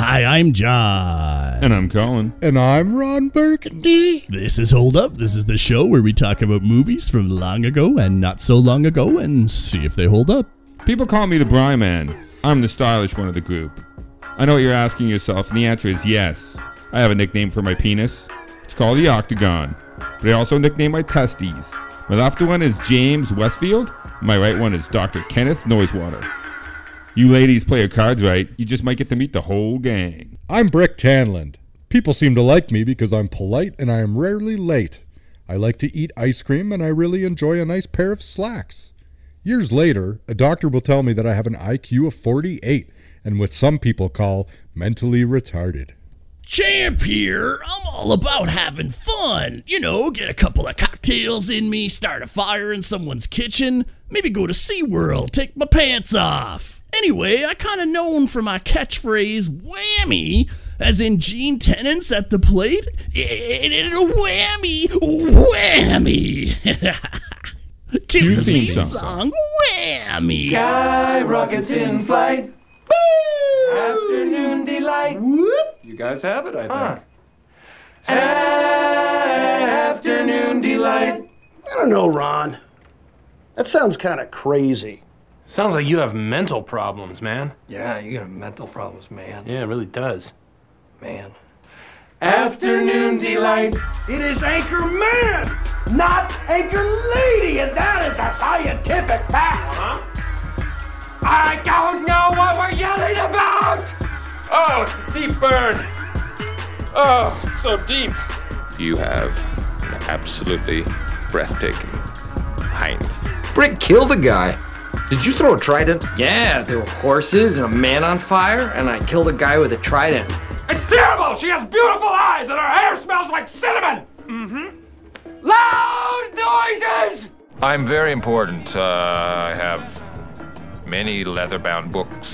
Hi, I'm John. And I'm Colin. And I'm Ron Burgundy. This is Hold Up. This is the show where we talk about movies from long ago and not so long ago and see if they hold up. People call me the Bry Man. I'm the stylish one of the group. I know what you're asking yourself, and the answer is yes. I have a nickname for my penis. It's called the Octagon. But I also nickname my testes. My left one is James Westfall. My right one is Dr. Kenneth Noisewater. You ladies play your cards right, you just might get to meet the whole gang. I'm Brick Tamland. People seem to like me because I'm polite and I am rarely late. I like to eat ice cream and I really enjoy a nice pair of slacks. Years later, a doctor will tell me that I have an IQ of 48 and what some people call mentally retarded. Champ here. I'm all about having fun. You know, get a couple of cocktails in me, start a fire in someone's kitchen, maybe go to SeaWorld, take my pants off. Anyway, I kind of known for my catchphrase whammy, as in Gene Tenace's at the plate. it it a Whammy, whammy. Cue the theme song. song. Whammy. Sky rockets in flight. Woo! Afternoon delight. Whoop. You guys have it, I think. Afternoon delight. I don't know, Ron. That sounds kind of crazy. Sounds like you have mental problems, man. Yeah, you got mental problems, man. Yeah, it really does. Man. Afternoon delight. It is Anchor Man, not Anchor Lady, and that is a scientific fact. Huh? I don't know what we're yelling about! Oh, deep burn. Oh, so deep. You have an absolutely breathtaking hind. Brick killed a guy. Did you throw a trident? Yeah, there were horses and a man on fire, and I killed a guy with a trident. It's terrible! She has beautiful eyes and her hair smells like cinnamon! Mm-hmm. Loud noises! I'm very important. Uh, I have many leather-bound books,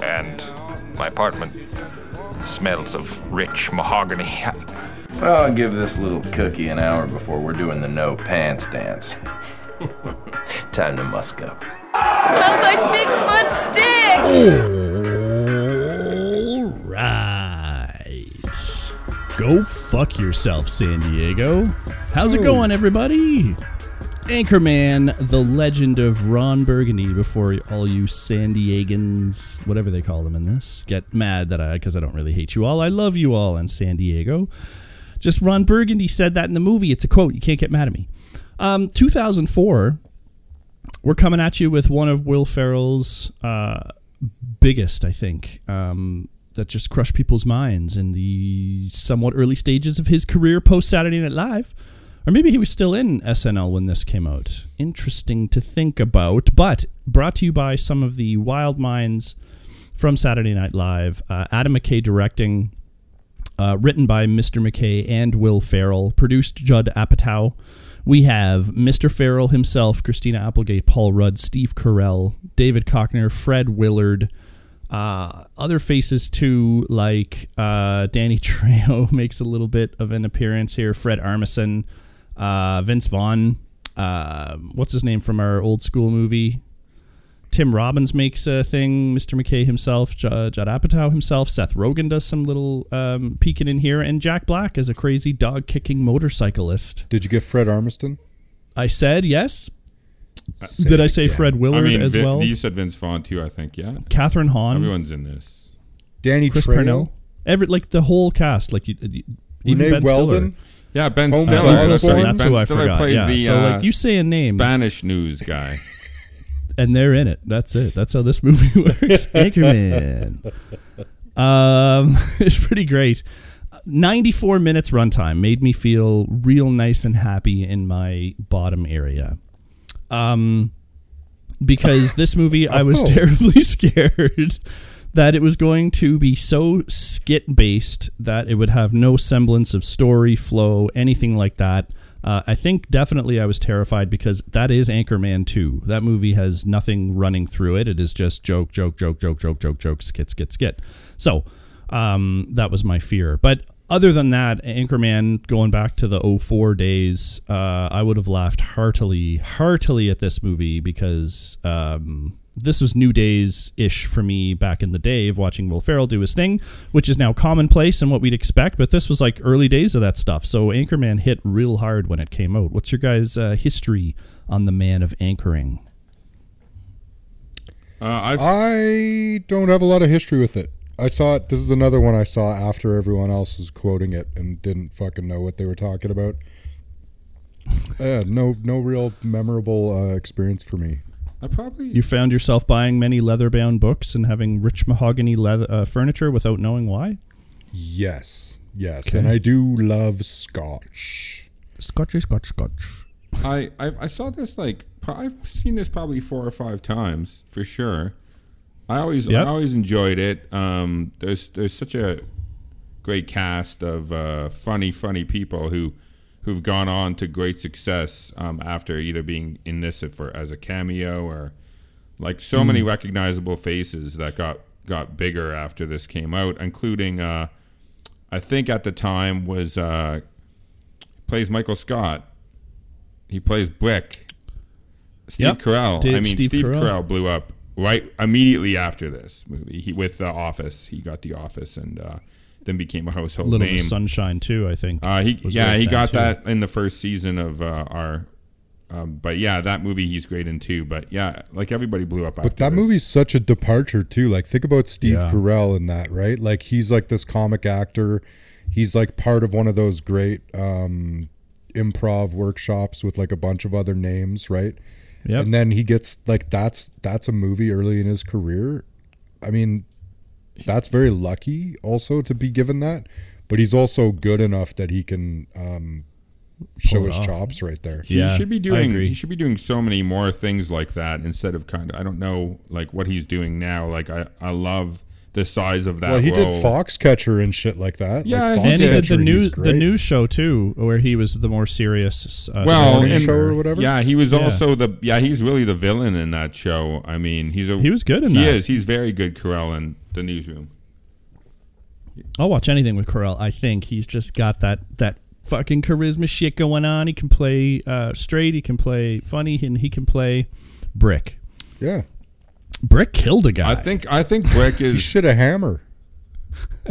and my apartment smells of rich mahogany. I'll give this little cookie an hour before we're doing the no pants dance. Time to musk up. Smells like Bigfoot's dick! All right. Go fuck yourself, San Diego. How's it going, everybody? Anchorman, the legend of Ron Burgundy, before all you San Diegans, whatever they call them in this, get mad that I, because I don't really hate you all. I love you all in San Diego. Just Ron Burgundy said that in the movie. It's a quote. You can't get mad at me. Um, 2004, we're coming at you with one of Will Ferrell's uh, biggest, I think, um, that just crushed people's minds in the somewhat early stages of his career post Saturday Night Live. Or maybe he was still in SNL when this came out. Interesting to think about, but brought to you by some of the wild minds from Saturday Night Live. Uh, Adam McKay directing, uh, written by Mr. McKay and Will Ferrell, produced Judd Apatow. We have Mr. Ferrell himself, Christina Applegate, Paul Rudd, Steve Carell, David Koechner, Fred Willard, uh, other faces too, like uh, Danny Trejo makes a little bit of an appearance here, Fred Armisen, uh, Vince Vaughn, uh, what's his name from our old school movie? Tim Robbins makes a thing. Mr. McKay himself, Judd, Judd Apatow himself, Seth Rogen does some little um, peeking in here, and Jack Black is a crazy dog kicking motorcyclist. Did you get Fred Armisen? I said yes. Did I say Fred Willard I mean, as Vin- well? You said Vince Vaughn too, I think, yeah? Kathryn Hahn, Everyone's in this. Danny Chris Trejo? Parnell, every like the whole cast, like you, you- even Renee Ben Weldon? Stiller. Yeah, Ben Holmes Stiller. Osborne? That's. That's ben who I Stiller forgot. plays Yeah, the so uh, like you say a name, Spanish news guy. And they're in it. That's it. That's how this movie works. Anchorman. Um, it's pretty great. 94 minutes runtime made me feel real nice and happy in my bottom area. Um, because this movie, I was Oh. terribly scared that it was going to be so skit based that it would have no semblance of story, flow, anything like that. Uh, I think definitely I was terrified because that is Anchorman 2. That movie has nothing running through it. It is just joke, joke, joke, joke, joke, joke, joke, skit, skit, skit. So um, that was my fear. But other than that, Anchorman, going back to the 04 days, uh, I would have laughed heartily, heartily at this movie because um, this was new days ish for me back in the day of watching Will Ferrell do his thing, which is now commonplace and what we'd expect. But this was like early days of that stuff. So Anchorman hit real hard when it came out. What's your guys' uh, history on the man of anchoring? Uh, I've I don't have a lot of history with it. I saw it. This is another one I saw after everyone else was quoting it and didn't fucking know what they were talking about. Yeah, no, no real memorable uh, experience for me. I probably You found yourself buying many leather bound books and having rich mahogany leather uh, furniture without knowing why? Yes, yes, Okay. and I do love Scotch. Scotchy, scotch, scotch. I, I I saw this like pro- I've seen this probably four or five times for sure. I always Yep. I always enjoyed it. Um, there's there's such a great cast of uh, funny funny people who who've gone on to great success um, after either being in this for as a cameo or like so many recognizable faces that got got bigger after this came out, including uh, I think at the time was uh, plays Michael Scott. He plays Brick. Steve Yep. Carell. Did I mean, Steve Steve, Carell. Carell. blew up right immediately after this movie. He with The Office. He got The Office and uh, then became a household Little name. Miss Sunshine too, I think. Uh, he yeah, he got too. that in the first season of uh, our. Um, but yeah, that movie he's great in too. But yeah, like everybody blew up. But after that this. movie's such a departure too. Like think about Steve Yeah. Carell in that, right? Like he's like this comic actor. He's like part of one of those great um improv workshops with like a bunch of other names, right? Yep. And then he gets like that's that's a movie early in his career. I mean, that's very lucky also to be given that, but he's also good enough that he can um show his off. chops right there. He Yeah, should be I doing. agree. He should be doing so many more things like that instead of kind of. I don't know, like what he's doing now. Like I, I love the size of that. Well, he role. did Foxcatcher and shit like that. Yeah, like he and he did the Foxcatcher, news the news show too, where he was the more serious. Uh, Well, and- show or whatever. Yeah, he was Yeah. also the. Yeah, he's really the villain in that show. I mean, he's a. He was good in he is. He's very good, Carell, in the newsroom. I'll watch anything with Carell. I think he's just got that that fucking charisma shit going on. He can play uh, straight. He can play funny, and he can play brick. Yeah, Brick killed a guy. I think. I think Brick is. should a hammer.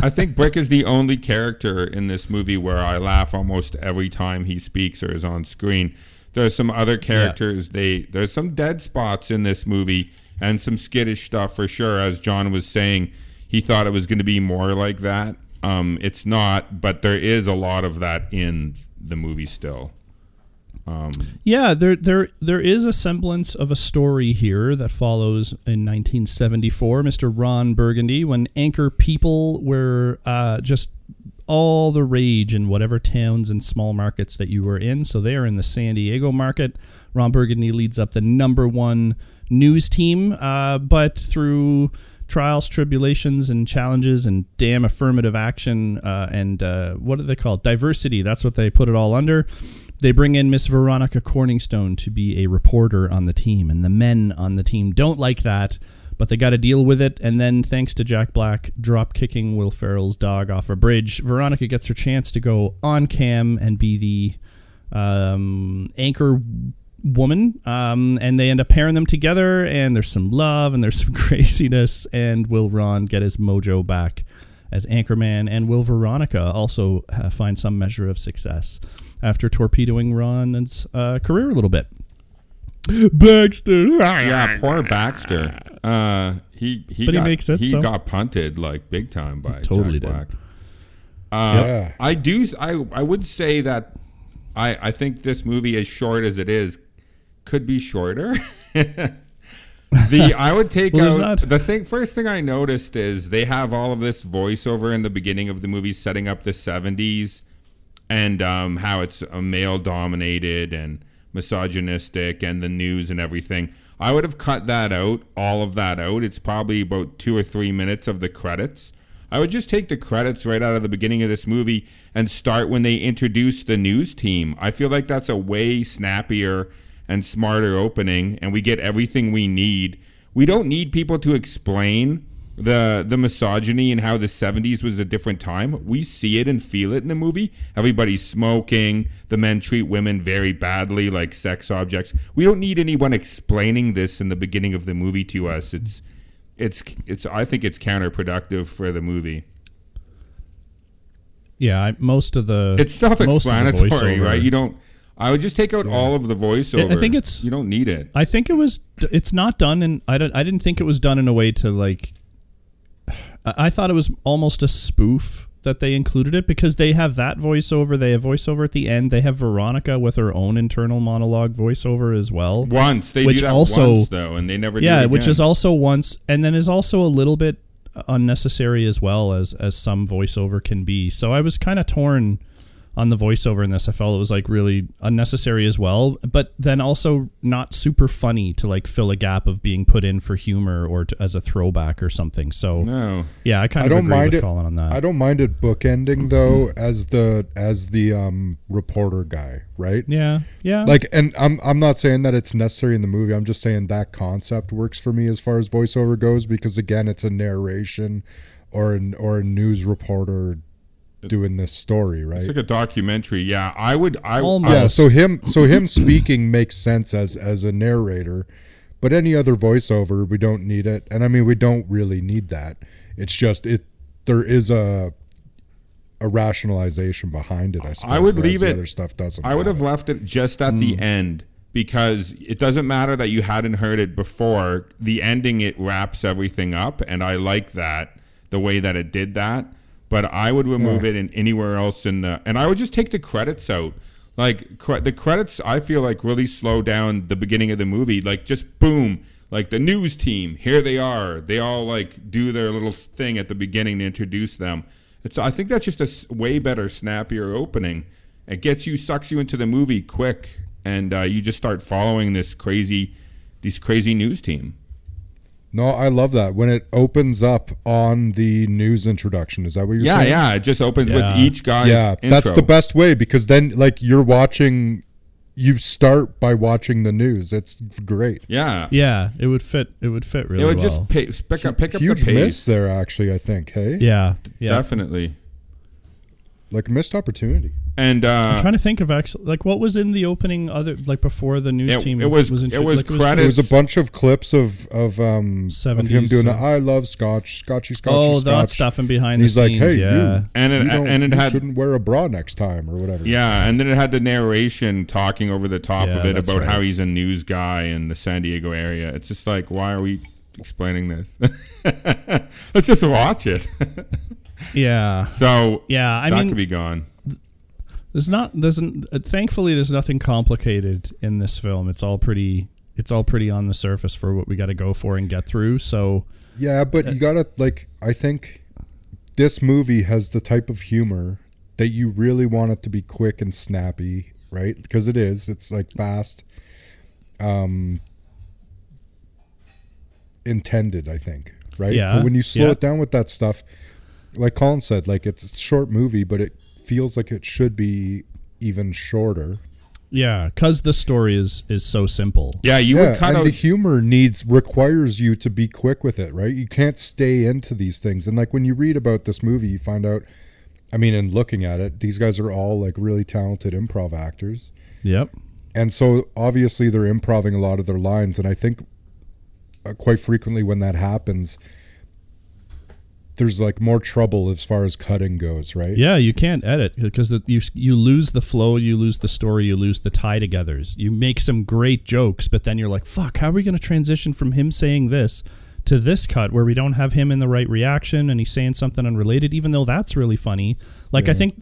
I think Brick is the only character in this movie where I laugh almost every time he speaks or is on screen. There's some other characters. They there's some dead spots in this movie and some skittish stuff for sure. As John was saying, he thought it was going to be more like that. Um, it's not, but there is a lot of that in the movie still. Yeah, there there there is a semblance of a story here that follows in 1974, Mr. Ron Burgundy, when anchor people were uh, just all the rage in whatever towns and small markets that you were in. So they are in the San Diego market. Ron Burgundy leads up the number one news team, uh, but through trials, tribulations, and challenges, and damn affirmative action, uh, and uh, what do they call it? Diversity. That's what they put it all under. They bring in Miss Veronica Corningstone to be a reporter on the team, and the men on the team don't like that, but they got to deal with it. And then, thanks to Jack Black drop kicking Will Ferrell's dog off a bridge, Veronica gets her chance to go on cam and be the um, anchor woman um, and they end up pairing them together and there's some love and there's some craziness and will ron get his mojo back as anchorman and will veronica also uh, find some measure of success after torpedoing ron's uh, career a little bit baxter Yeah, poor Baxter. Uh, he he But he got, makes it, He so. got punted like big time by totally Jack did. Black. Uh, Yeah. I do. I I would say that I I think this movie, as short as it is, could be shorter. the I would take Well, out not- the thing. First thing I noticed is they have all of this voiceover in the beginning of the movie, setting up the '70s and um, how it's uh, male dominated and misogynistic and the news and everything. I would have cut that out, all of that out. It's probably about two or three minutes of the credits. I would just take the credits right out of the beginning of this movie and start when they introduce the news team. I feel like that's a way snappier and smarter opening, and we get everything we need. We don't need people to explain the the misogyny and how the 70s was a different time. We see it and feel it in the movie. Everybody's smoking. The men treat women very badly, like sex objects. We don't need anyone explaining this in the beginning of the movie to us. It's it's it's. I think it's counterproductive for the movie. Yeah, I, most of the It's the self-explanatory, voiceover- right? You don't. I would just take out all of the voiceover. I think it's you don't need it. I think it was. It's not done, and I don't. I didn't think it was done in a way to like. I thought it was almost a spoof that they included it because they have that voiceover. They have voiceover at the end. They have Veronica with her own internal monologue voiceover as well. Once they which do that also, once though, and they never. do Yeah, which is also once, and then is also a little bit unnecessary as well as as some voiceover can be. So I was kind of torn on the voiceover in this. I felt it was like really unnecessary as well, but then also not super funny to like fill a gap of being put in for humor or to, as a throwback or something. So no, yeah, I kind I of don't agree mind with it. Colin on that. I don't mind it bookending though, as the as the um reporter guy, right? Yeah, yeah. Like, and I'm I'm not saying that it's necessary in the movie. I'm just saying that concept works for me as far as voiceover goes because again, it's a narration or an or a news reporter doing this story, right? It's like a documentary. Yeah, I would. I yeah. So him, so him speaking makes sense as as a narrator, but any other voiceover, we don't need it. And I mean, we don't really need that. It's just it. There is a a rationalization behind it. I suppose. I would leave the it. Other stuff doesn't. I would have have left it just at the mm. end because it doesn't matter that you hadn't heard it before. The ending it wraps everything up, and I like that the way that it did that. But I would remove Yeah. it in anywhere else in the, and I would just take the credits out. Like cre- the credits, I feel like really slow down the beginning of the movie. Like just boom, like the news team, here they are. They all like do their little thing at the beginning to introduce them. It's I think that's just a way better, snappier opening. It gets you, sucks you into the movie quick, and uh, you just start following this crazy, these crazy news team. No, I love that when it opens up on the news introduction. Is that what you're Yeah, saying? yeah. Yeah. It just opens with each guy's. yeah, that's the best way because then like you're watching. You start by watching the news. It's great. Yeah, yeah, it would fit. It would fit really it would well. just pay, pick up, pick up the Huge pace. miss there, actually. I think. Hey, yeah, yeah. Definitely. Like a missed opportunity. And uh, I'm trying to think of actually like what was in the opening other like before the news It- team. it was- intro- it was like, credits. There was a bunch of clips of of um of him doing uh, the "I love Scotch, Scotchy, Scotchy, Oh, Scotch." that stuff and behind And the he's like, "Hey, yeah. you, And it- you and it you had- shouldn't wear a bra next time or whatever." Yeah, and then it had the narration talking over the top Yeah, of it that's about how he's a news guy in the San Diego area. It's just like, why are we explaining this? Let's just watch it. Yeah. so Yeah, I that mean- could be gone. There's not there's n- uh, thankfully there's nothing complicated in this film. It's all pretty it's all pretty on the surface for what we got to go for and get through. So Yeah, but you gotta like. I think this movie has the type of humor that you really want it to be quick and snappy, right? Because it is. It's like fast, um, intended. I think, right? Yeah, But when you slow yeah. it down with that stuff, like Colin said, like it's a short movie, but it feels like it should be even shorter. yeah, cuz the story is is so simple. Yeah, you yeah, would kind and of the humor needs requires you to be quick with it, right? You can't stay into these things. And like when you read about this movie, you find out. I mean, in looking at it, these guys are all like really talented improv actors, Yep. and so obviously they're improving a lot of their lines. And I think uh, quite frequently when that happens, there's like more trouble as far as cutting goes, right? Yeah, you can't edit because the, you you lose the flow, you lose the story, you lose the tie togethers. You make some great jokes, but then you're like, "Fuck, how are we going to transition from him saying this to this cut where we don't have him in the right reaction and he's saying something unrelated even though that's really funny." Like I think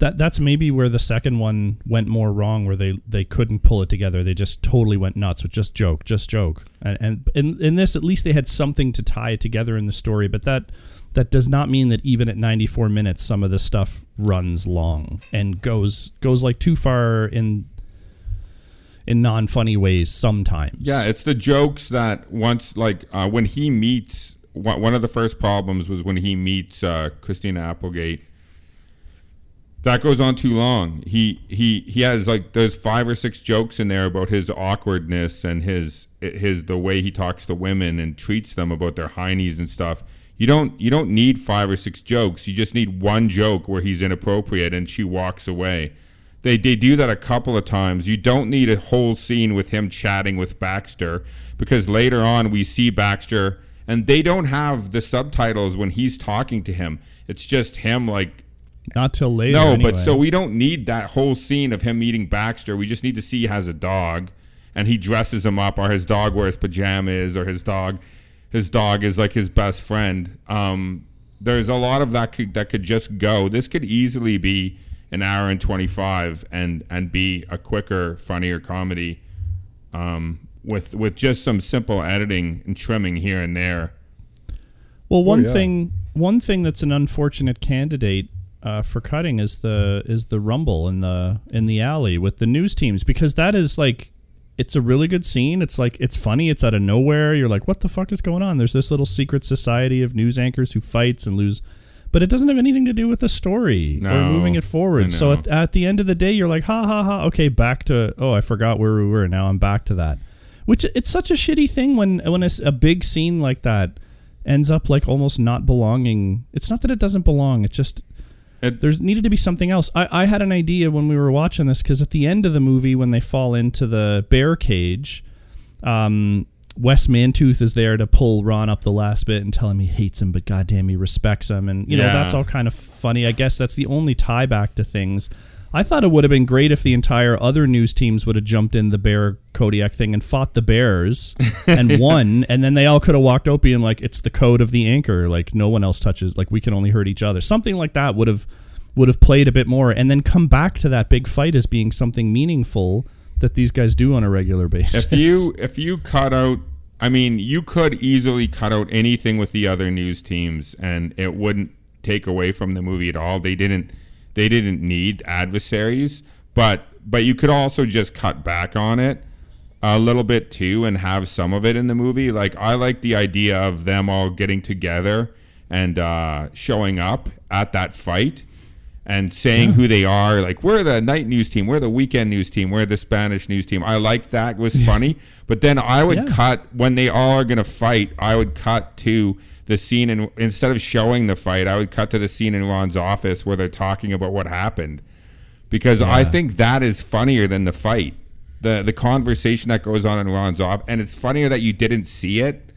that that's maybe where the second one went more wrong where they they couldn't pull it together. They just totally went nuts with just joke, just joke. And and in, in this at least they had something to tie it together in the story, but that that does not mean that even at 94 minutes some of the stuff runs long and goes goes like too far in in non-funny ways sometimes. Yeah, it's the jokes that once, like, uh, when he meets, one one of the first problems was when he meets uh, Christina Applegate. That goes on too long. He he he has like there's five or six jokes in there about his awkwardness and his his the way he talks to women and treats them about their heinies and stuff. You don't you don't need five or six jokes. You just need one joke where he's inappropriate and she walks away. They they do that a couple of times. You don't need a whole scene with him chatting with Baxter because later on we see Baxter and they don't have the subtitles when he's talking to him. It's just him like Not till later. no, anyway. but so we don't need that whole scene of him meeting Baxter. We just need to see he has a dog, and he dresses him up, or his dog wears pajamas, or his dog, his dog is like his best friend. Um, there's a lot of that could, that could just go. This could easily be an hour and twenty five, and and be a quicker, funnier comedy, um, with with just some simple editing and trimming here and there. Well, one yeah. thing, one thing that's an unfortunate candidate uh, for cutting is the is the rumble in the in the alley with the news teams because that is like it's a really good scene. It's like it's funny. It's out of nowhere. You're like, what the fuck is going on? There's this little secret society of news anchors who fights and lose, but it doesn't have anything to do with the story or moving it forward. So at, at the end of the day, you're like, ha ha ha. Okay, back to oh, I forgot where we were. Now I'm back to that. Which it's such a shitty thing when when a, a big scene like that ends up like almost not belonging. It's not that it doesn't belong. It's just It- there's needed to be something else. I, I had an idea when we were watching this because at the end of the movie, when they fall into the bear cage, um, Wes Mantooth is there to pull Ron up the last bit and tell him he hates him, but goddamn, he respects him, and you know that's all kind of funny. I guess that's the only tie back to things. I thought it would have been great if the entire other news teams would have jumped in the bear Kodiak thing and fought the bears and won, and then they all could have walked out being like, "It's the code of the anchor. Like no one else touches. Like we can only hurt each other." Something like that would have would have played a bit more, and then come back to that big fight as being something meaningful that these guys do on a regular basis. if you if you cut out i mean you could easily cut out anything with the other news teams and it wouldn't take away from the movie at all they didn't they didn't need adversaries but but you could also just cut back on it a little bit too and have some of it in the movie like i like the idea of them all getting together and uh, showing up at that fight and saying who they are. Like we're the night news team, we're the weekend news team, we're the Spanish news team. I like that it was funny, but then I would Yeah. cut when they all are gonna fight. I would cut to the scene and instead of showing the fight, I would cut to the scene in Ron's office where they're talking about what happened, because I think that is funnier than the fight. The the conversation that goes on in Ron's office, and it's funnier that you didn't see it,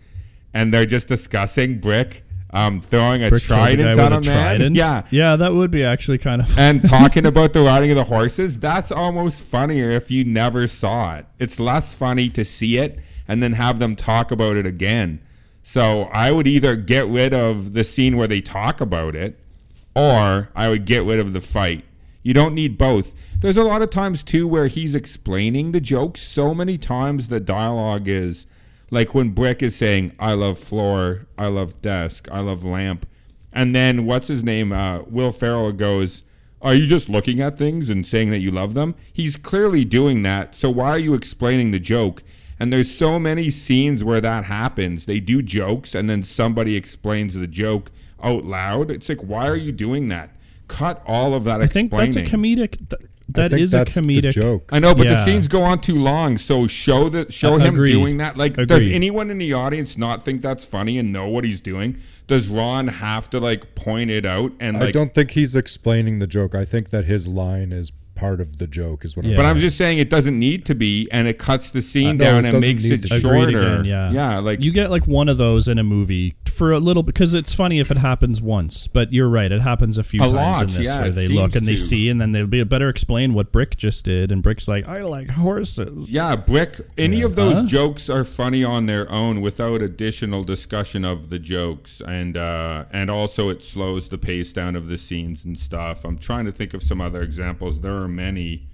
and they're just discussing Brick. Um, throwing a Brick trident at a a man. trident? Yeah, yeah, that would be actually kind of. and talking about the riding of the horses, that's almost funnier if you never saw it. It's less funny to see it and then have them talk about it again. So I would either get rid of the scene where they talk about it or I would get rid of the fight. You don't need both. There's a lot of times too where he's explaining the jokes. So many times the dialogue is like when Brick is saying, I love floor, I love desk, I love lamp. And then what's his name? Uh, Will Ferrell goes, Are you just looking at things and saying that you love them? He's clearly doing that. So why are you explaining the joke? And there's so many scenes where that happens. They do jokes and then somebody explains the joke out loud. It's like, why are you doing that? Cut all of that explaining. I think that's a comedic. Th- I think is that's a the comedic joke. I know, but the scenes go on too long. So show that show Uh, him agreed. doing that. Like, does anyone in the audience not think that's funny and know what he's doing? Does Ron have to like point it out and like? I don't think he's explaining the joke. I think that his line is part of the joke, is what Yeah. I'm But saying. I'm just saying it doesn't need to be, and it cuts the scene Uh, no, down and makes need it to shorter. again, yeah. yeah, like you get like one of those in a movie for a little because it's funny if it happens once, but you're right, it happens a few A times lot, in this yeah, where they look seems and they to. see and then they'll be better explain what Brick just did, and Brick's like, I like horses. Yeah, Brick. Any of those Huh? jokes are funny on their own without additional discussion of the jokes, and uh, and also it slows the pace down of the scenes and stuff. I'm trying to think of some other examples. There many.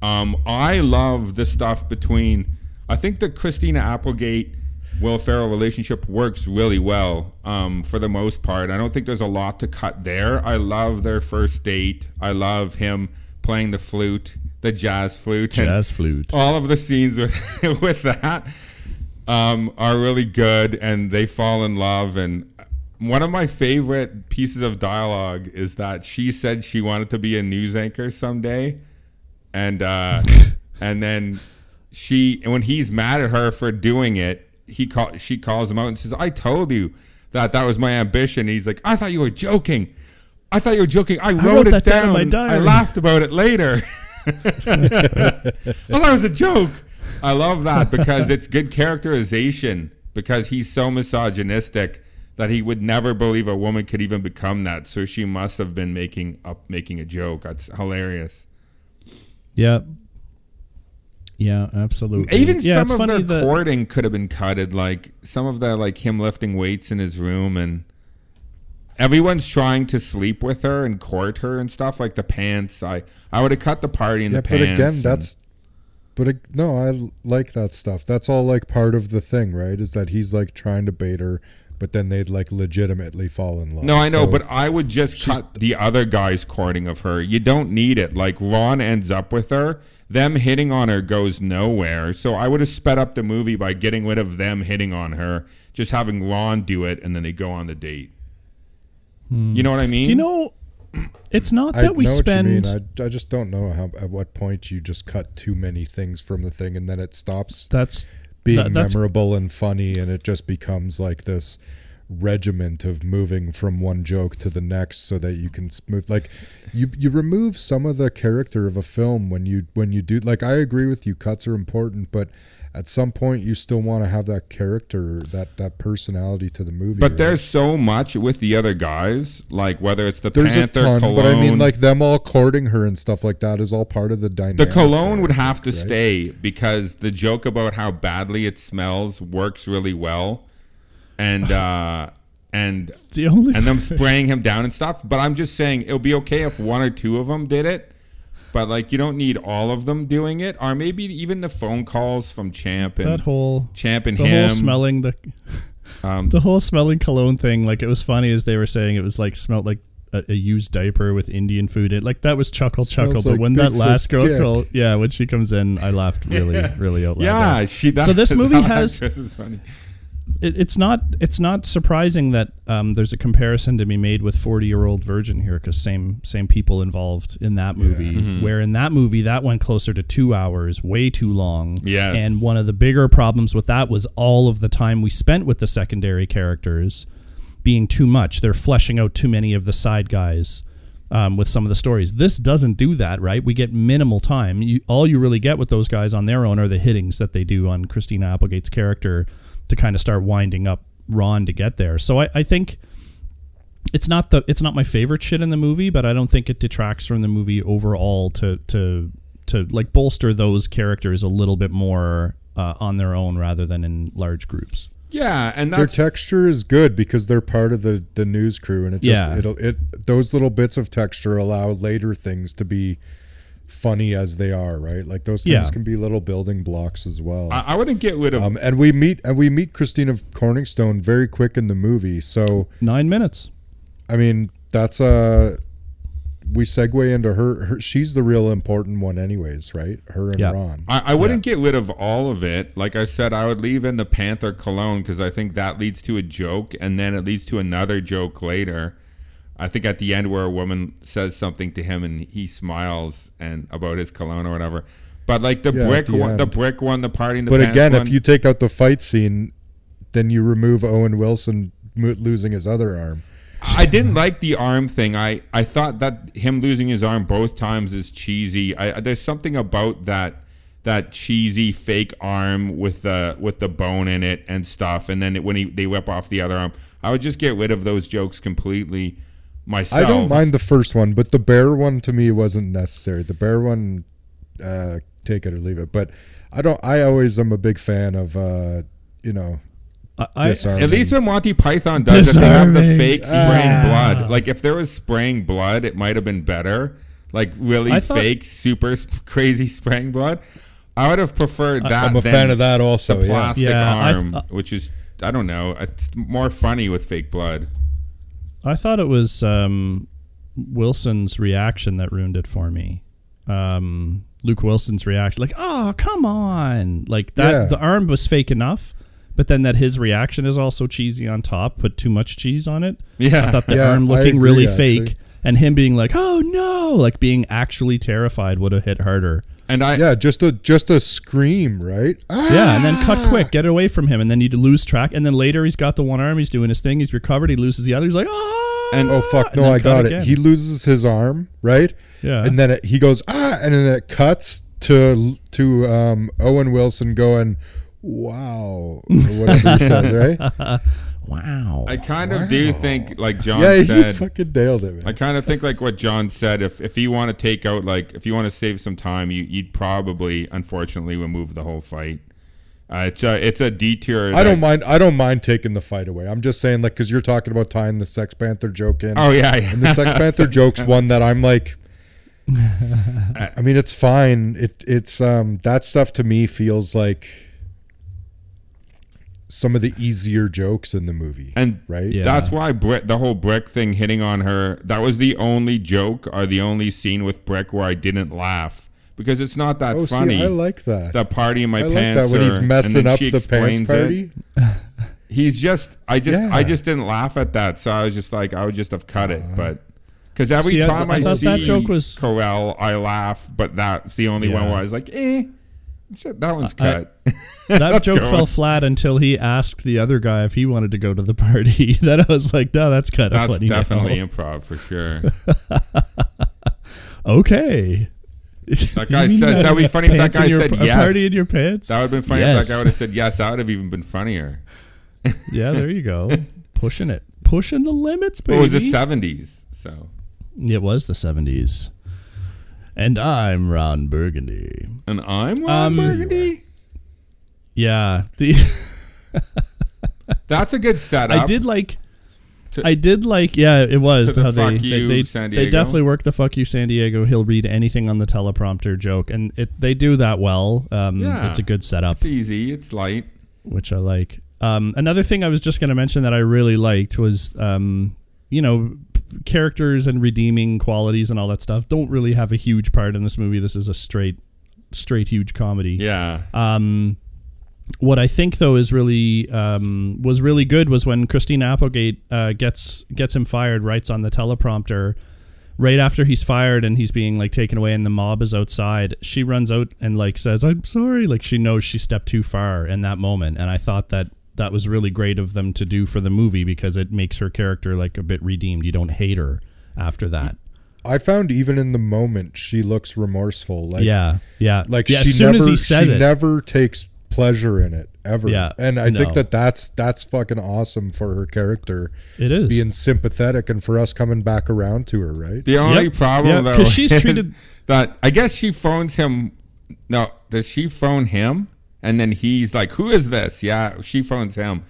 Um, I love the stuff between. I think the Christina Applegate Will Ferrell relationship works really well um, for the most part. I don't think there's a lot to cut there. I love their first date. I love him playing the flute, the jazz flute, Jazz flute. all of the scenes with, with that um, are really good, and they fall in love. And one of my favorite pieces of dialogue is that she said she wanted to be a news anchor someday, and uh, and then she when he's mad at her for doing it, he call she calls him out and says, "I told you that that was my ambition." He's like, "I thought you were joking. I thought you were joking. I wrote, wrote it down down. I laughed about it later." well, that was a joke. I love that because it's good characterization because he's so misogynistic that he would never believe a woman could even become that. So she must have been making up making a joke. That's hilarious. Yeah. Yeah, absolutely. Even yeah, some of funny their that- courting could have been cutted, like some of the like him lifting weights in his room and everyone's trying to sleep with her and court her and stuff like the pants. I I would have cut the party in yeah, the pants. but pants. again, and- that's. But ag- no, I like that stuff. That's all like part of the thing, right? Is that he's like trying to bait her, but then they'd like legitimately fall in love. No, I know, So- but I would just cut the other guy's courting of her. You don't need it. Like Ron ends up with her. Them hitting on her goes nowhere. So I would have sped up the movie by getting rid of them hitting on her, just having Ron do it, and then they go on the date. Hmm. You know what I mean? Do you know it's not I that we know spend what you mean. I, I just don't know how at what point you just cut too many things from the thing and then it stops. That's being that- memorable and funny, and it just becomes like this regiment of moving from one joke to the next so that you can smooth like you you remove some of the character of a film when you when you do like I agree with you cuts are important but at some point you still want to have that character that that personality to the movie But right? there's so much with the other guys, like whether it's the there's Panther a ton cologne. but I mean like them all courting her and stuff like that is all part of the dynamic the cologne would there, have to right? stay because the joke about how badly it smells works really well, and uh, and The only and them spraying him down and stuff. But I'm just saying it'll be okay if one or two of them did it. But like you don't need all of them doing it, or maybe even the phone calls from Champ and that whole Champ and the him. whole smelling the Um, the whole smelling cologne thing like it was funny as they were saying it was like smelled like a, a used diaper with Indian food in it. Like that was chuckle chuckle. Smells But like when that last girl dick. yeah, when she comes in, I laughed really, really out loud. yeah, she. That, so this movie has actress is funny. It, it's not it's not surprising that um, there's a comparison to be made with 40 year old virgin here because same same people involved in that movie Mm-hmm. where in that movie that went closer to two hours way too long. Yes. and one of the bigger problems with that was all of the time we spent with the secondary characters being too much. They're fleshing out too many of the side guys um, with some of the stories. This doesn't do that right? We get minimal time. You, all you really get with those guys on their own are the hittings that they do on christina applegate's character to kind of start winding up Ron to get there. So I, I think it's not the it's not my favorite shit in the movie, but I don't think it detracts from the movie overall to to to like bolster those characters a little bit more uh, on their own rather than in large groups. Yeah, and their texture is good because they're part of the the news crew and it just Yeah. it'll it those little bits of texture allow later things to be funny as they are right like those things Yeah. can be little building blocks as well I, I wouldn't get rid of. um and we meet and we meet christina corningstone very quick in the movie so Nine minutes. i mean that's a we segue into her, her she's the real important one anyways right her and Yeah. ron I, I wouldn't get rid of all of it. Like I said, I would leave in the Panther cologne because I think that leads to a joke, and then it leads to another joke later. I think at the end where a woman says something to him and he smiles and about his cologne or whatever. But like the Yeah, brick, the one, the brick one, the party in the but again one, if you take out the fight scene then you remove owen wilson losing his other arm I didn't like the arm thing. I, I thought that him losing his arm both times is cheesy. I, there's something about that that cheesy fake arm with the with the bone in it and stuff. And then when he they whip off the other arm, I would just get rid of those jokes completely myself. I don't mind the first one, but the bear one to me wasn't necessary. The bear one, uh, take it or leave it. But I don't. I always am a big fan of, uh, you know, I, I. At least when Monty Python does it, they have the fake spraying Ah. blood. Like if there was spraying blood, it might have been better. Like really thought- fake, super sp- crazy spraying blood. I would have preferred that. I'm a than fan of that also, The yeah. plastic Yeah, I- arm, uh, which is I don't know, it's more funny with fake blood. I thought it was um, Wilson's reaction that ruined it for me. Um, Luke Wilson's reaction, like, "Oh, come on!" Like that. Yeah. The arm was fake enough, but then that his reaction is also cheesy on top. Put too much cheese on it. Yeah. I thought the Yeah, arm looking agree, really actually. fake, and him being like, "Oh no!" like being actually terrified would have hit harder. And I Yeah, just a just a scream, right? Yeah, and then cut quick, get away from him, and then you lose track. And then later he's got the one arm, he's doing his thing, he's recovered, he loses the other. He's like, "Oh!" and Oh fuck! No, I cut got it. He loses his arm, right? Yeah. And then it, he goes ah, and then it cuts to to um, Owen Wilson going, "Wow," or whatever he says, right? wow. I kind of do think like John yeah, he said. fucking nailed it. Man. I kind of think like what John said. If if you want to take out like if you want to save some time, you you'd probably unfortunately remove the whole fight. Uh, it's a it's a detour. I don't mind. I don't mind taking the fight away. I'm just saying, like, because you're talking about tying the Sex Panther joke in. Oh, yeah, yeah. And the Sex Panther joke's one that I'm like. I mean, it's fine. It it's um that stuff to me feels like some of the easier jokes in the movie, And right? that's why Brick, the whole Brick thing hitting on her, that was the only joke or the only scene with Brick where I didn't laugh because it's not that Oh, see, funny. I like that. The party in my I like pants. that when he's messing up the pants explains it. party. He's just, I just, Yeah. I just didn't laugh at that, so I was just like, I would just have cut it, but. Because every See, time I I, thought see that joke was- Corel, I laugh, but that's the only one where I was like, eh, shit, that one's I- cut. that joke go. fell flat until he asked the other guy if he wanted to go to the party. then I was like, no, that's kind of That's funny. now." definitely improv for sure. okay. That guy says that would be funny if that guy your- said yes. party in your pants? That would have been funny Yes. if that guy would have said yes. That would have even been funnier. yeah, there you go. Pushing it. Pushing the limits, baby. it was the seventies, so It was the 70s. And I'm Ron Burgundy. and I'm Ron Um, Burgundy. Yeah. The That's a good setup. I did like To- I did like yeah, it was the how they, you, they, they definitely work the fuck you San Diego. He'll read anything on the teleprompter joke and it they do that well. Um Yeah. it's a good setup. It's easy. It's light. which I like. Um, another thing I was just going to mention that I really liked was, um, you know, characters and redeeming qualities and all that stuff don't really have a huge part in this movie. This is a straight, straight huge comedy. Yeah. Um, what I think though is really um, was really good was when Christine Applegate uh, gets gets him fired, writes on the teleprompter. Right after he's fired and he's being like taken away and the mob is outside, she runs out and like says, "I'm sorry." Like she knows she stepped too far in that moment, and I thought that that was really great of them to do for the movie because it makes her character like a bit redeemed. You don't hate her after that. I found even in the moment she looks remorseful. Like yeah, yeah. like yeah, she as soon never as he says she it, never takes pleasure in it ever. Yeah, and I think that that's that's fucking awesome for her character. It is. being sympathetic and for us coming back around to her, right? The only Yep. problem Yep, though 'cause she's is treated- that I guess she phones him. No, does she phone him? And then he's like, "Who is this?" Yeah, she phones him.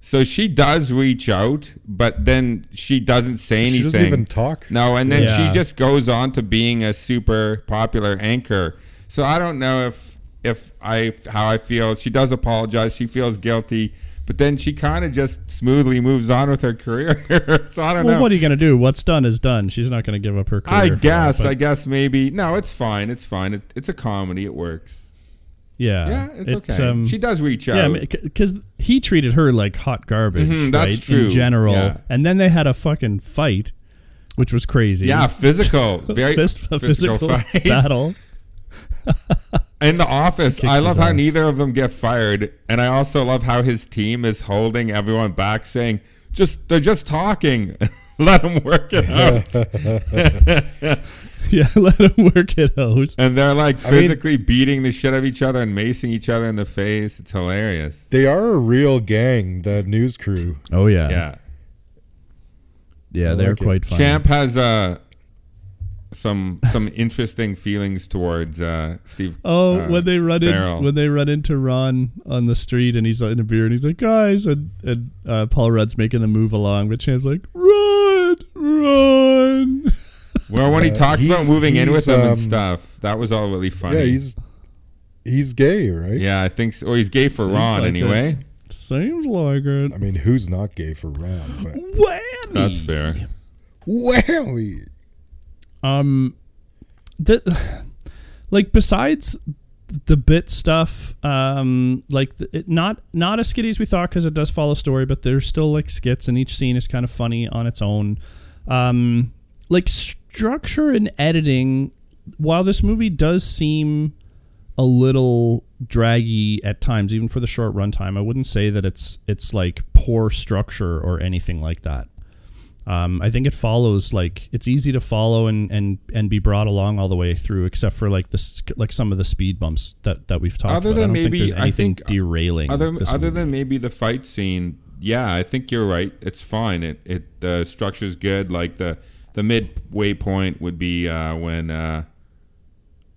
So she does reach out, but then she doesn't say anything. She doesn't even talk. No, and then Yeah. she just goes on to being a super popular anchor. So I don't know if if I how I feel. She does apologize. She feels guilty, but then she kind of just smoothly moves on with her career. so I don't well, know. what are you gonna do? What's done is done. She's not gonna give up her career. I for that, guess. I guess maybe. No, it's fine. It's fine. It, it's a comedy. It works. Yeah, Yeah, it's, okay. she does reach out. Yeah, because he treated her like hot garbage, Mhm, that's right? true. In general, Yeah. and then they had a fucking fight, which was crazy. Yeah, physical, very Fist, physical physical, fight. battle. In the office, I love how ass. neither of them get fired, and I also love how his team is holding everyone back, saying, "Just they're just talking. Let them work it out." Yeah, let him work it out. and they're like I mean- physically beating the shit out of each other and macing each other in the face. It's hilarious. They are a real gang, the news crew. Oh yeah, Yeah. yeah, I they're like it. quite fun. Champ has uh some some interesting feelings towards uh Steve. Oh, uh, when they run Ferrell. in, when they run into Ron on the street, and he's in a beer, and he's like, "Guys," and and uh, Paul Rudd's making them move along, but Champ's like, "Run, run." well, when he Uh, talks he- about moving in with them um, and stuff, that was all really funny. Yeah, he's he's gay, right? yeah, I think so. Or he's gay for Seems Ron like anyway. Seems like it. I mean, who's not gay for Ron? But Whammy. That's fair. wowie. Um, the like besides the bit stuff, um, like the, it, not not as skitty as we thought because it does follow story, but there's still like skits, and each scene is kind of funny on its own. Um, like structure and editing, while this movie does seem a little draggy at times, even for the short runtime, I wouldn't say that it's it's like poor structure or anything like that. Um, I think it follows like it's easy to follow and, and and be brought along all the way through, except for like this like some of the speed bumps that, that we've talked Other about. I than don't maybe, think there's I anything think derailing. Other, other movie. than maybe the fight scene, yeah, I think you're right. It's fine. It it the structure's good. Like the the midway point would be uh, when uh,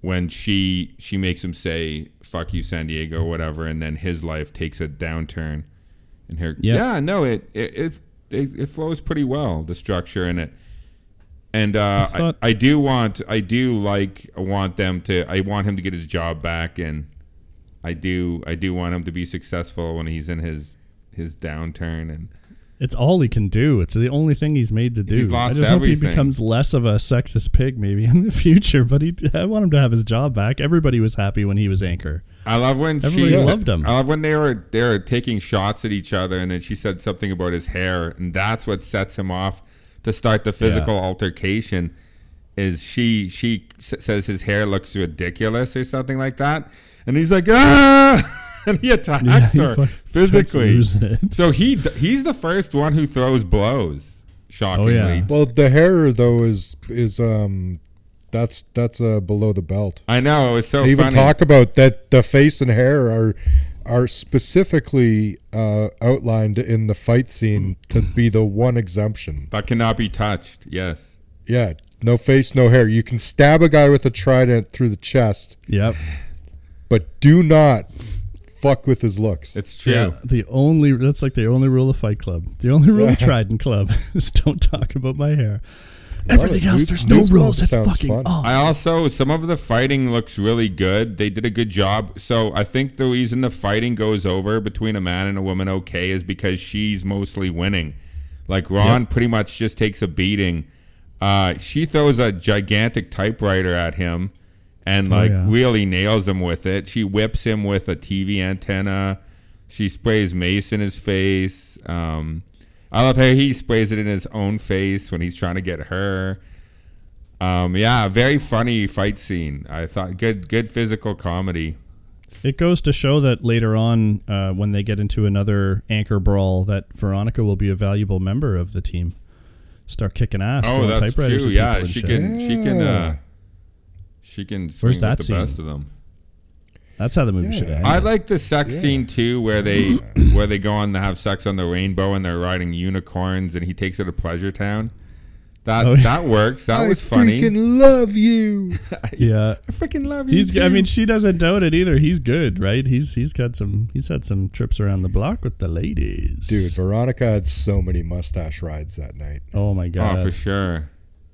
when she she makes him say "fuck you, San Diego" or whatever, and then his life takes a downturn. And her, Yep. yeah, no, it it, it it it flows pretty well. The structure in it. And uh, I thought- I, I do want, I do like, I want them to, I want him to get his job back, and I do, I do want him to be successful when he's in his his downturn. And It's all he can do. It's the only thing he's made to do. He's lost I just hope he becomes less of a sexist pig maybe in the future. But he, I want him to have his job back. Everybody was happy when he was anchor. I love when Everybody she loved him. I love when they were they were taking shots at each other, and then she said something about his hair, and that's what sets him off to start the physical altercation. Is she she says his hair looks ridiculous or something like that, and he's like ah, he attacks Yeah, he her physically. So he he's the first one who throws blows. Shockingly, yeah. Well, the hair though is is um that's that's uh below the belt. I know it was so they even funny. talk about that the face and hair are are specifically uh, outlined in the fight scene to be the one exemption. that cannot be touched. Yes. Yeah, no face, no hair. You can stab a guy with a trident through the chest, Yep. but do not fuck with his looks. It's true. Yeah, the only that's like the only rule of Fight Club. The only rule of Trident Club is don't talk about my hair. Everything else, there's no rules. It's sounds fucking fun. on. I also some of the fighting looks really good. They did a good job. So I think the reason the fighting goes over between a man and a woman okay is because she's mostly winning. Like Ron Yep. pretty much just takes a beating. Uh, she throws a gigantic typewriter at him and Oh, like yeah. really nails him with it. She whips him with a TV antenna. She sprays mace in his face. Um, I love how he sprays it in his own face when he's trying to get her. Um, yeah, very funny fight scene. I thought good, good physical comedy. It goes to show that later on, uh, when they get into another anchor brawl, that Veronica will be a valuable member of the team. Start kicking ass. Oh, throwing that's typewriters true. at Yeah, people and she shit. can, she can, uh, she can swing Where's with that the scene? best of them. That's how the movie should end. I like the sex scene too, where they where they go on to have sex on the rainbow and they're riding unicorns, and he takes her to Pleasure Town. That Oh, that works. That I was funny. I freaking love you. yeah. I freaking love you. He's. I mean, she doesn't doubt it either. He's good, right? He's he's got some. He's had some trips around the block with the ladies, Dude, Veronica had so many mustache rides that night. Oh my god. oh, for sure.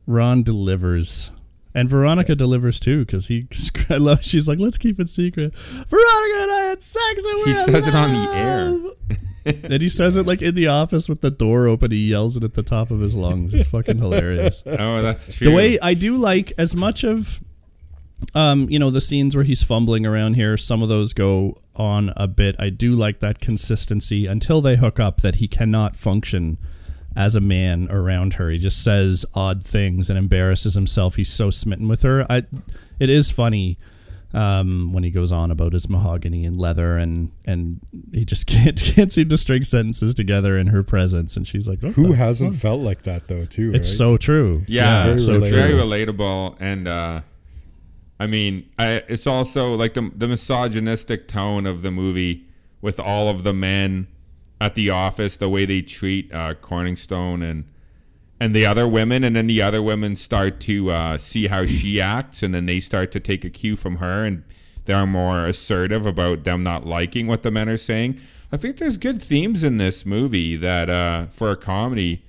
Ron delivers. And Veronica delivers too, because he. I love. She's like, let's keep it secret. Veronica and I had sex. And He says it on the air. and he says it like in the office with the door open. He yells it at the top of his lungs. It's fucking hilarious. Oh, that's true. The way I do like as much of, um, you know, the scenes where he's fumbling around here. Some of those go on a bit. I do like that consistency until they hook up. That he cannot function as a man around her. He just says odd things and embarrasses himself. He's so smitten with her. I, it is funny um, when he goes on about his mahogany and leather, and and he just can't can't seem to string sentences together in her presence. And she's like, Who hasn't fuck? felt like that though, too? It's right? so true. Yeah, Very it's so very relatable, and uh, I mean, I, it's also like the the misogynistic tone of the movie with all of the men at the office, the way they treat uh, Corningstone and and the other women, and then the other women start to uh, see how she acts, and then they start to take a cue from her, and they're more assertive about them not liking what the men are saying. I think there's good themes in this movie that, uh, for a comedy,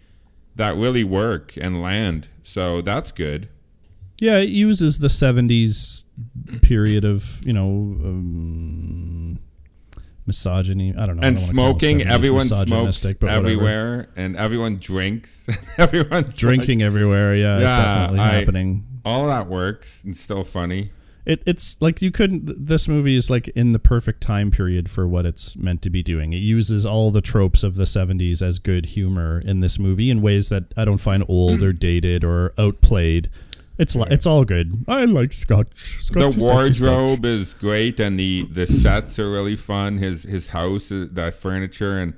that really work and land. So that's good. Yeah, it uses the '70s period of you know um, misogyny. I don't know. And don't wanna call it smoking, everyone smokes everywhere, and everyone drinks. Everyone's Drinking like- everywhere. Yeah, it's Yeah, definitely I- happening. All of that works and still funny. it, it's like you couldn't. This movie is like in the perfect time period for what it's meant to be doing. It uses all the tropes of the '70s as good humor in this movie in ways that I don't find old or dated or outplayed. It's li- it's all good. I like Scotch. Scotch the is Scotchy Scotch. wardrobe is great, and the the sets are really fun. His his house, uh, that furniture, and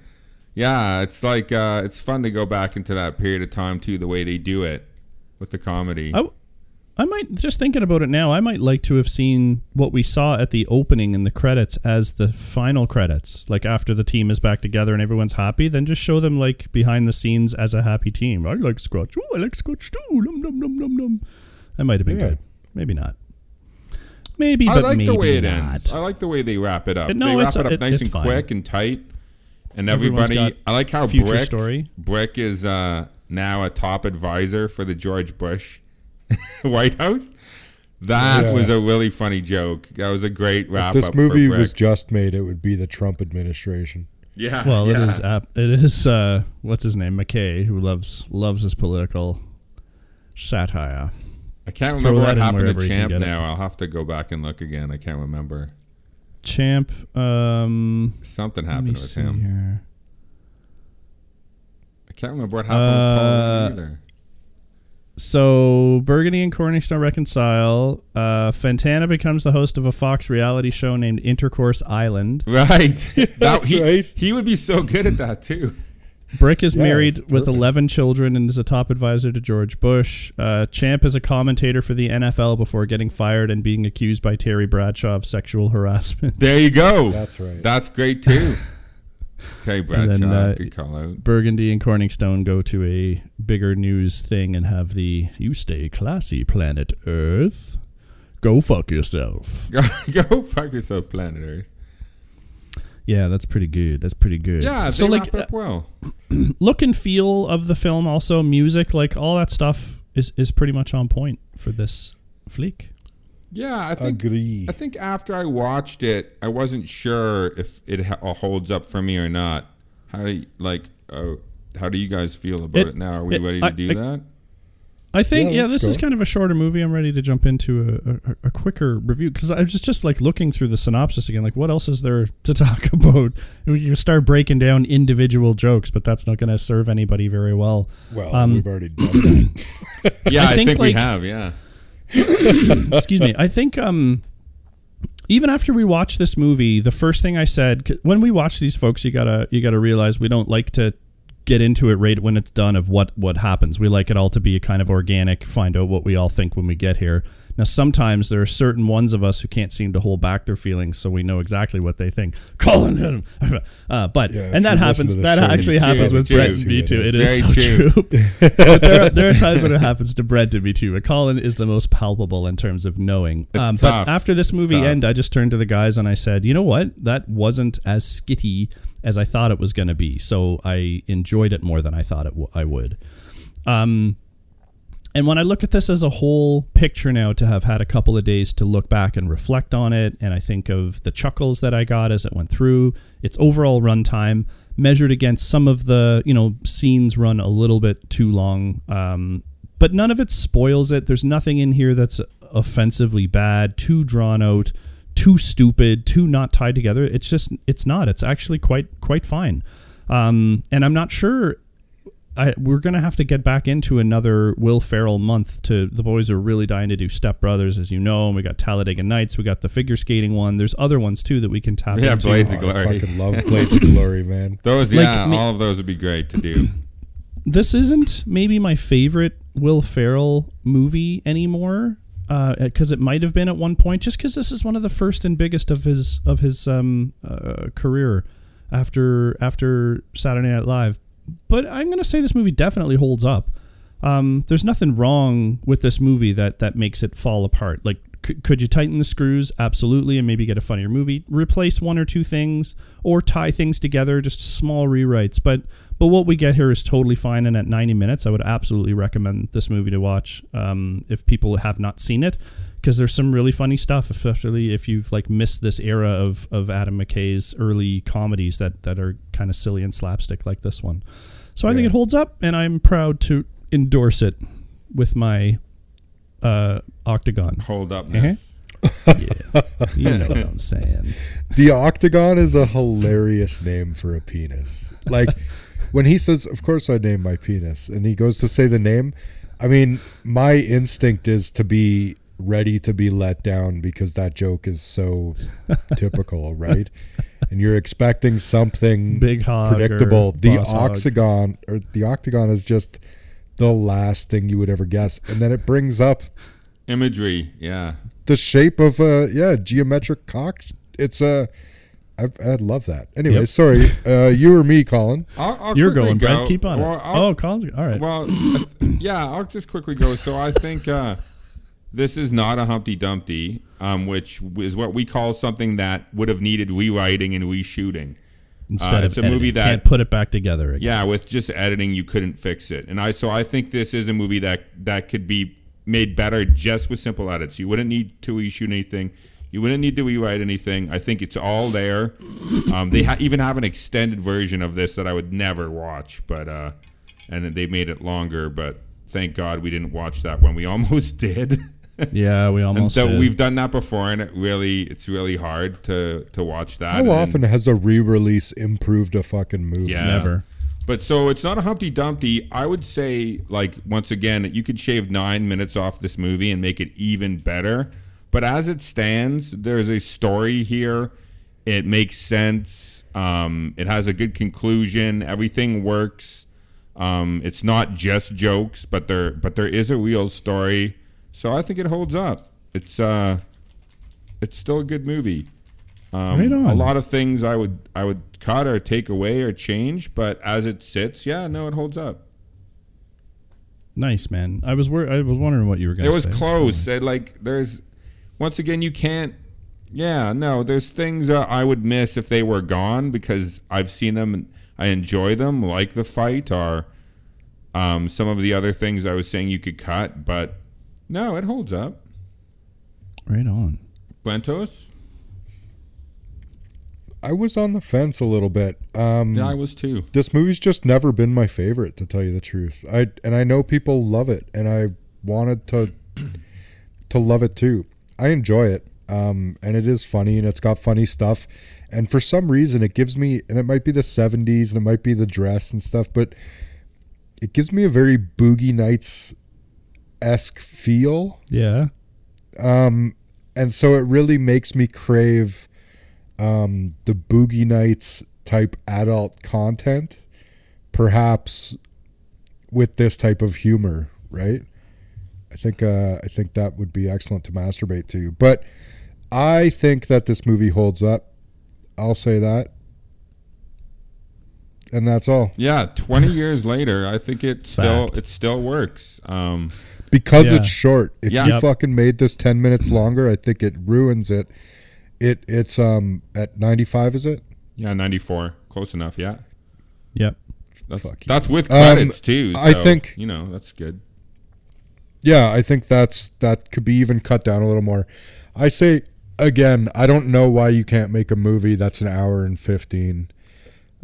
yeah, it's like uh, it's fun to go back into that period of time too. The way they do it with the comedy. I, I might just thinking about it now. I might like to have seen what we saw at the opening in the credits as the final credits, like after the team is back together and everyone's happy. Then just show them like behind the scenes as a happy team. I like Scotch. Oh, I like Scotch too. Num num num num num. That might have been Yeah. good. Maybe not. Maybe, I but like maybe the way it not. ends. I like the way they wrap it up. Uh, no, they wrap it's- it up it- nice and fine. quick and tight. And everybody, I like how Brick story. Brick is uh, now a top advisor for the George Bush White House. That Yeah. was a really funny joke. That was a great If wrap this up. movie for Brick. was just made, it would be the Trump administration. Yeah. Well, yeah. it is. Ap- it is. Uh, what's his name? McKay, who loves loves his political satire. I can't remember what happened to wherever you can Champ now. I'll have to go back and look again. I can't remember. Champ. Um, Something happened with him. here. I can't remember what happened with Paul Uh, either. So Burgundy and Corningstone reconcile. Uh, Fantana becomes the host of a Fox reality show named Intercourse Island. Right. that, That's he, right. He would be so good at that too. Brick is Yeah, married with 11 children and is a top advisor to George Bush. Uh, Champ is a commentator for the NFL before getting fired and being accused by Terry Bradshaw of sexual harassment. There you go. That's right. That's great too. Okay, And Bradshaw, then, uh, good call out. Burgundy and Corningstone go to a bigger news thing and have the "You stay classy, planet Earth. Go fuck yourself." Go, go fuck yourself, planet Earth. Yeah, that's pretty good. That's pretty good. Yeah, so they like wrap up well. look and feel of the film, also music, like all that stuff is is pretty much on point for this flick. Yeah, I think. Agree. I think after I watched it, I wasn't sure if it ha- holds up for me or not. How do you, like? Uh, how do you guys feel about it, It- now? Are we it- ready to I- do I- that? I think Yeah, yeah, let's this is kind of a shorter movie. I'm ready to jump into a, a, a quicker review because I was just, just like looking through the synopsis again. Like, what else is there to talk about? We can start breaking down individual jokes, but that's not going to serve anybody very well. Well, Um, we've already done that. Yeah, I I think, think, we have. Yeah. excuse me. I think um, even after we watched this movie, the first thing I said when we watch these folks, you gotta you gotta realize we don't like to get into it right when it's done of what what happens. We like it all to be a kind of organic, find out what we all think when we get here. Now, sometimes there are certain ones of us who can't seem to hold back their feelings, so we know exactly what they think. Colin, him. uh, but Yeah, and that happens. That show, actually happens true, with it's Brent and me too. It's so very true. true. but there, are, there are times when it happens to Brent and me too. But Colin is the most palpable in terms of knowing. It's Um, tough. But after this movie tough. ended, I just turned to the guys and I said, you know what? That wasn't as skitty as I thought it was going to be. So I enjoyed it more than I thought it w- I would. Um, and when I look at this as a whole picture now, to have had a couple of days to look back and reflect on it, and I think of the chuckles that I got as it went through, its overall runtime measured against some of the you know scenes run a little bit too long, um, but none of it spoils it. There's nothing in here that's offensively bad, too drawn out, too stupid, too not tied together. It's just it's not. It's actually quite quite fine. Um, and I'm not sure I, we're gonna have to get back into another Will Ferrell month. To the boys are really dying to do Step Brothers, as you know. And we got Talladega Nights. We got the figure skating one. There's other ones too that we can tap Yeah, into. Blades of Oh, I Glory. fucking love Blades of Glory, man. Those, Like, yeah, me- all of those would be great to do. This isn't maybe my favorite Will Ferrell movie anymore. Because it might have been at one point, just because this is one of the first and biggest of his of his um, uh, career after after Saturday Night Live. But I'm gonna say this movie definitely holds up. Um, there's nothing wrong with this movie that that makes it fall apart. Like, c- could you tighten the screws? Absolutely, and maybe get a funnier movie. Replace one or two things, or tie things together, just small rewrites. But but what we get here is totally fine. And at 90 minutes, I would absolutely recommend this movie to watch um, if people have not seen it, because there's some really funny stuff, especially if you've like missed this era of of Adam McKay's early comedies that that are kind of silly and slapstick like this one. So I think it holds up, and I'm proud to endorse it with my uh, octagon. Hold up, Uh-huh. You know what I'm saying. The octagon is a hilarious name for a penis. Like when he says, "Of course I named my penis," and he goes to say the name, I mean, my instinct is to be ready to be let down because that joke is so typical, right? And you're expecting something Big hog predictable. The boss hog. octagon or the octagon is just the last thing you would ever guess, and then it brings up Imagery, yeah. the shape of a yeah geometric cock. It's a I, I love that. Anyway, Yep. sorry, uh, you or me, Colin? I'll, I'll You're going, go. Brent. Keep on Well, it. Oh, Colin's all right. Well, yeah, I'll just quickly go. So I think uh, this is not a Humpty Dumpty, um, which is what we call something that would have needed rewriting and reshooting. Instead Uh, of it's a movie that can't put it back together again. yeah, with just editing, you couldn't fix it. And I so I think this is a movie that that could be made better just with simple edits. You wouldn't need to reshoot anything. You wouldn't need to rewrite anything. I think it's all there. Um, they ha- even have an extended version of this that I would never watch, but uh, and they made it longer. But thank God we didn't watch that when we almost did. Yeah, we and almost so did. we've done that before, and it really it's really hard to to watch that. How And often has a re-release improved a fucking movie? yeah. Never. But so it's not a Humpty Dumpty. I would say, like, once again, you could shave nine minutes off this movie and make it even better. But as it stands, there's a story here. It makes sense. Um, it has a good conclusion. Everything works. Um, it's not just jokes, but there but there is a real story. So I think it holds up. It's uh, it's still a good movie. Um, Right on. A lot of things I would I would cut or take away or change, but as it sits, yeah, no, it holds up. Nice, man. I was wor- I was wondering what you were going It to was say. Close. It, like there's once again you can't. Yeah, no, there's things that I would miss if they were gone because I've seen them and I enjoy them, like the fight or um, some of the other things I was saying you could cut, but no, it holds up. Right on. Buentos? I was on the fence a little bit. Um, Yeah, I was too. This movie's just never been my favorite, to tell you the truth. I and I know people love it, and I wanted to to love it too. I enjoy it, um, and it is funny, and it's got funny stuff. And for some reason, it gives me, and it might be the '70s, and it might be the dress and stuff, but it gives me a very Boogie Nights esque feel. Yeah. Um, and so it really makes me crave um, the Boogie Nights type adult content, perhaps with this type of humor, right? I think uh, I think that would be excellent to masturbate to. But I think that this movie holds up. I'll say that, and that's all. Yeah, 20 years later, I think it still Fact. it still works. Um, because Yeah. it's short. If Yeah. you Yep. fucking made this ten minutes longer, I think it ruins it. It it's um at ninety five, is it? yeah, 94, close enough. Yeah, Yep. that's, Fuck you. that's with Um, credits too. I think- you know that's good. Yeah, I think that's that could be even cut down a little more. I say again, I don't know why you can't make a movie that's an hour and fifteen.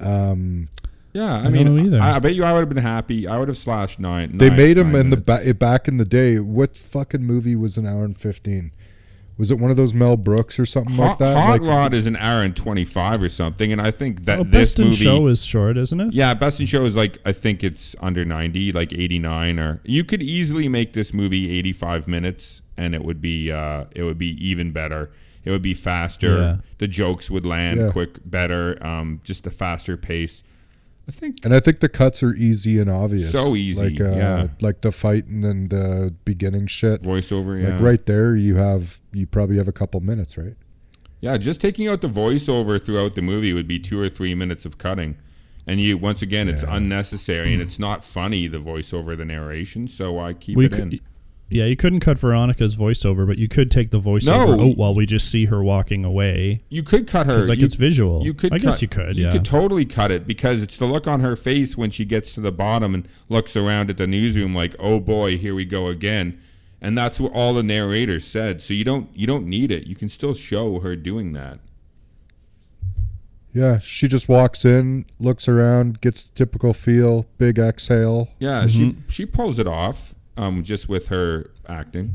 Um, Yeah, I, don't mean, know either. I, I bet you I would have been happy. I would have slashed nine. they nine- made them nine in the minutes. ba- back in the day. What fucking movie was an hour and fifteen? Was it one of those Mel Brooks or something like that? Hot Like, Rod is an hour and 25 or something, and I think that Oh, this Best in movie. Show is short, isn't it? yeah, Best in Show is like I think it's under 90, like 89 or you could easily make this movie 85 minutes and it would be uh it would be even better. It would be faster. Yeah. The jokes would land Yeah. quick better. Um just a faster pace. I think And I think the cuts are easy and obvious. So easy, like uh, yeah. like the fight and then the beginning shit. voiceover, yeah. Like right there, you have you probably have a couple minutes, right? Yeah, just taking out the voiceover throughout the movie would be two or three minutes of cutting. And you once again, it's unnecessary and it's not funny. The voiceover, the narration, so I keep We it could, in? Yeah, you couldn't cut Veronica's voiceover, but you could take the voiceover No. out while we just see her walking away. You could cut her. 'Cause, like, you, it's visual. You could. I guess you could, You yeah. could totally cut it because it's the look on her face when she gets to the bottom and looks around at the newsroom like, "Oh boy, here we go again," and that's what all the narrator said. So you don't you don't need it. You can still show her doing that. Yeah, she just walks in, looks around, gets the typical feel, big exhale. Yeah, mm-hmm. she she pulls it off. Um, just with her acting.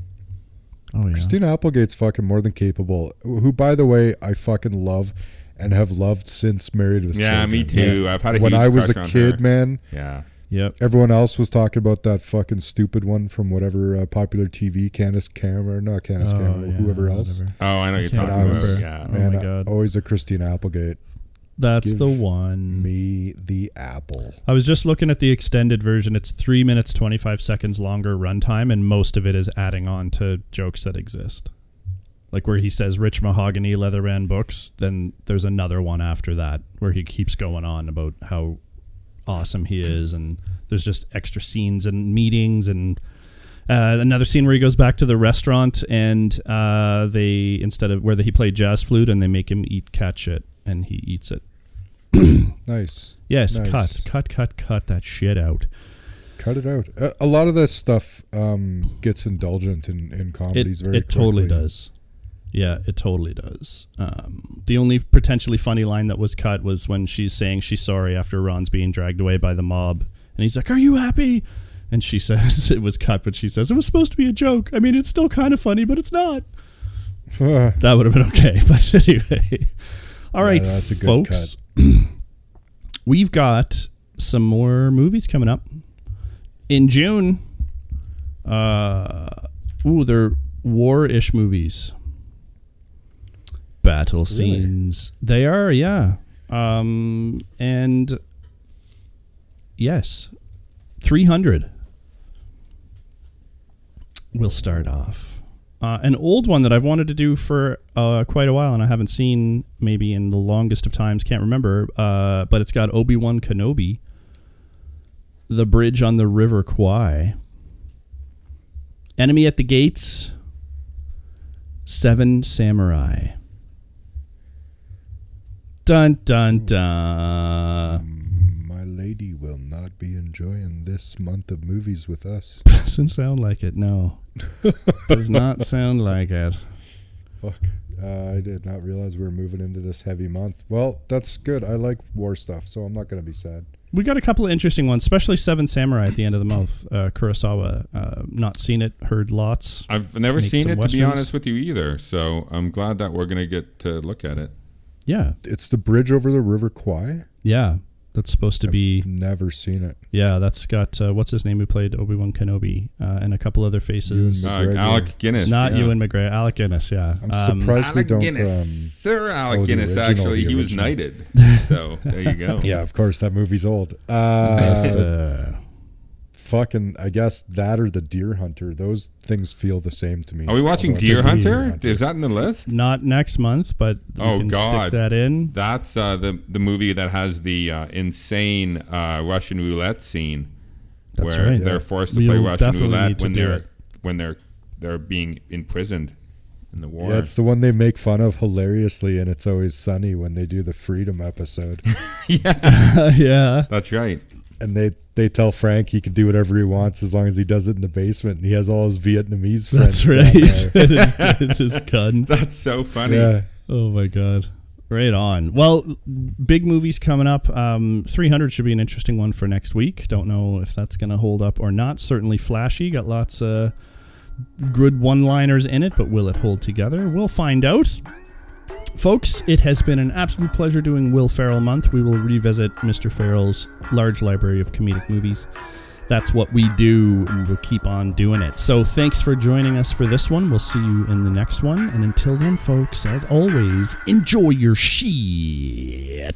Oh yeah. Christina Applegate's fucking more than capable. Who, by the way, I fucking love and have loved since Married with Yeah, Children. me too. I've had a when huge I was a crush on kid, her. man. Yeah. Yep. Everyone else was talking about that fucking stupid one from whatever uh, popular TV, Candace Cameron, not Candace Oh, Cameron, yeah, whoever else. whatever. Oh, I know you're can't And talking about. was, Yeah. Oh man, my I- always a Christina Applegate. That's Give the one. Me the apple. I was just looking at the extended version. It's three minutes twenty five seconds longer runtime, and most of it is adding on to jokes that exist. Like where he says "rich mahogany leather band books," then there's another one after that where he keeps going on about how awesome he is, and there's just extra scenes and meetings and. Uh, another scene where he goes back to the restaurant and uh, they instead of where he played jazz flute and they make him eat cat shit and he eats it. Nice. Yes, Nice. cut, cut, cut, cut that shit out. Cut it out. A, a lot of this stuff um, gets indulgent in, in comedies It, very it totally does. Yeah, it totally does. Um, the only potentially funny line that was cut was when she's saying she's sorry after Ron's being dragged away by the mob, and he's like, "Are you happy?" And she says it was cut, but she says it was supposed to be a joke. I mean, it's still kind of funny, but it's not. that would have been okay, but anyway. All Yeah, a good folks. We've got some more movies coming up in June. Uh, ooh, they're war-ish movies. Battle scenes. They are, yeah. Um, and yes, three hundred. We'll start off. Uh, an old one that I've wanted to do for uh, quite a while, and I haven't seen maybe in the longest of times. Can't remember, uh, but it's got Obi Wan Kenobi, the bridge on the River Kwai, enemy at the gates, seven samurai. Dun dun dun. My lady will not be enjoying this month of movies with us. Doesn't sound like it. No, does not sound like it. Fuck. Uh, I did not realize we were moving into this heavy month. Well, that's good. I like war stuff, so I'm not going to be sad. We got a couple of interesting ones, especially Seven Samurai at the end of the month. Uh, Kurosawa, uh, not seen it, heard lots. I've never Make seen some it, to be honest with you, either. So I'm glad that we're going to get to look at it. Yeah, It's the bridge over the River Kwai. yeah, that's supposed to be. Never seen it. Yeah, that's got uh, what's his name who played Obi Wan Kenobi uh, and a couple other faces. Uh, Alec Guinness. Not yeah. Ewan McGregor, Alec Guinness. Yeah, I'm Um, surprised we Alec don't. Guinness. Um, Sir Alec oh, Guinness, original, actually. He was knighted. so there you go. yeah, of course that movie's old. Uh, yes, uh, fucking, I guess that or the Deer Hunter. Those things feel the same to me. Are we watching Deer it's a Hunter? Is that in the list? not next month, but we Oh, can God. stick that in. That's uh, the the movie that has the uh, insane uh, Russian roulette scene, That's where right. they're Yeah. forced to We'll play Russian roulette when they're it. when they're they're being imprisoned in the war. Yeah, it's the one they make fun of hilariously, and it's always sunny when they do the Freedom episode, yeah, yeah, that's right. And they they tell Frank he can do whatever he wants as long as he does it in the basement, and he has all his Vietnamese friends. that's right. it is, it's his gun. That's so funny. yeah, Oh my god. Right on. Well, big movies coming up. Um, 300 should be an interesting one for next week. Don't know if that's going to hold up or not. Certainly flashy. Got lots of good one-liners in it, but will it hold together? We'll find out. Folks, it has been an absolute pleasure doing Will Ferrell month. We will revisit Mr. Ferrell's large library of comedic movies. That's what we do, and we'll keep on doing it. So, thanks for joining us for this one. We'll see you in the next one. And until then, folks, as always, enjoy your shit.